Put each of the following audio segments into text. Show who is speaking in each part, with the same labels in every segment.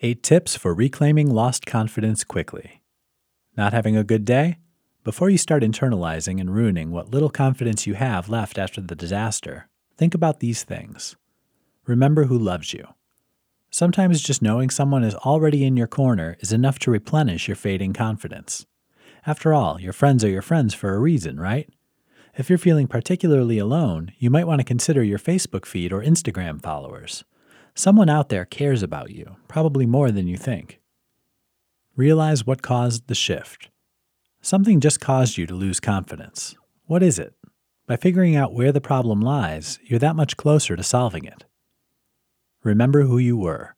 Speaker 1: 8 tips for reclaiming lost confidence quickly. Not having a good day? Before you start internalizing and ruining what little confidence you have left after the disaster, think about these things. Remember who loves you. Sometimes just knowing someone is already in your corner is enough to replenish your fading confidence. After all, your friends are your friends for a reason, right? If you're feeling particularly alone, you might want to consider your Facebook feed or Instagram followers. Someone out there cares about you, probably more than you think. Realize what caused the shift. Something just caused you to lose confidence. What is it? By figuring out where the problem lies, you're that much closer to solving it. Remember who you were.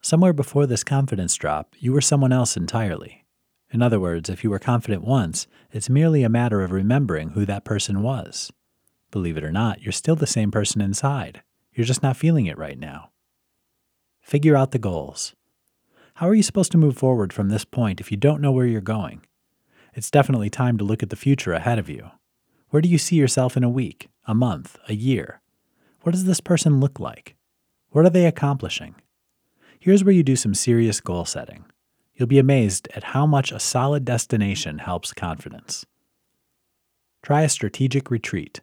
Speaker 1: Somewhere before this confidence drop, you were someone else entirely. In other words, if you were confident once, it's merely a matter of remembering who that person was. Believe it or not, you're still the same person inside. You're just not feeling it right now. Figure out the goals. How are you supposed to move forward from this point if you don't know where you're going? It's definitely time to look at the future ahead of you. Where do you see yourself in a week, a month, a year? What does this person look like? What are they accomplishing? Here's where you do some serious goal setting. You'll be amazed at how much a solid destination helps confidence. Try a strategic retreat.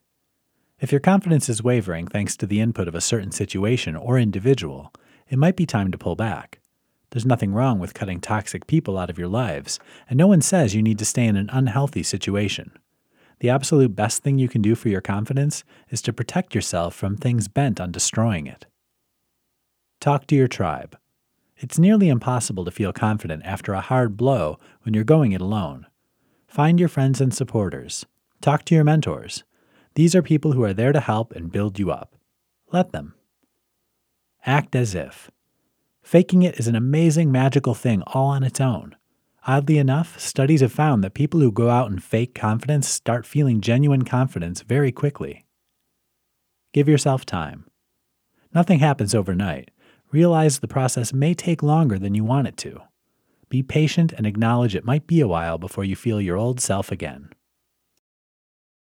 Speaker 1: If your confidence is wavering thanks to the input of a certain situation or individual, it might be time to pull back. There's nothing wrong with cutting toxic people out of your lives, and no one says you need to stay in an unhealthy situation. The absolute best thing you can do for your confidence is to protect yourself from things bent on destroying it. Talk to your tribe. It's nearly impossible to feel confident after a hard blow when you're going it alone. Find your friends and supporters. Talk to your mentors. These are people who are there to help and build you up. Let them. Act as if. Faking it is an amazing, magical thing all on its own. Oddly enough, studies have found that people who go out and fake confidence start feeling genuine confidence very quickly. Give yourself time. Nothing happens overnight. Realize the process may take longer than you want it to. Be patient and acknowledge it might be a while before you feel your old self again.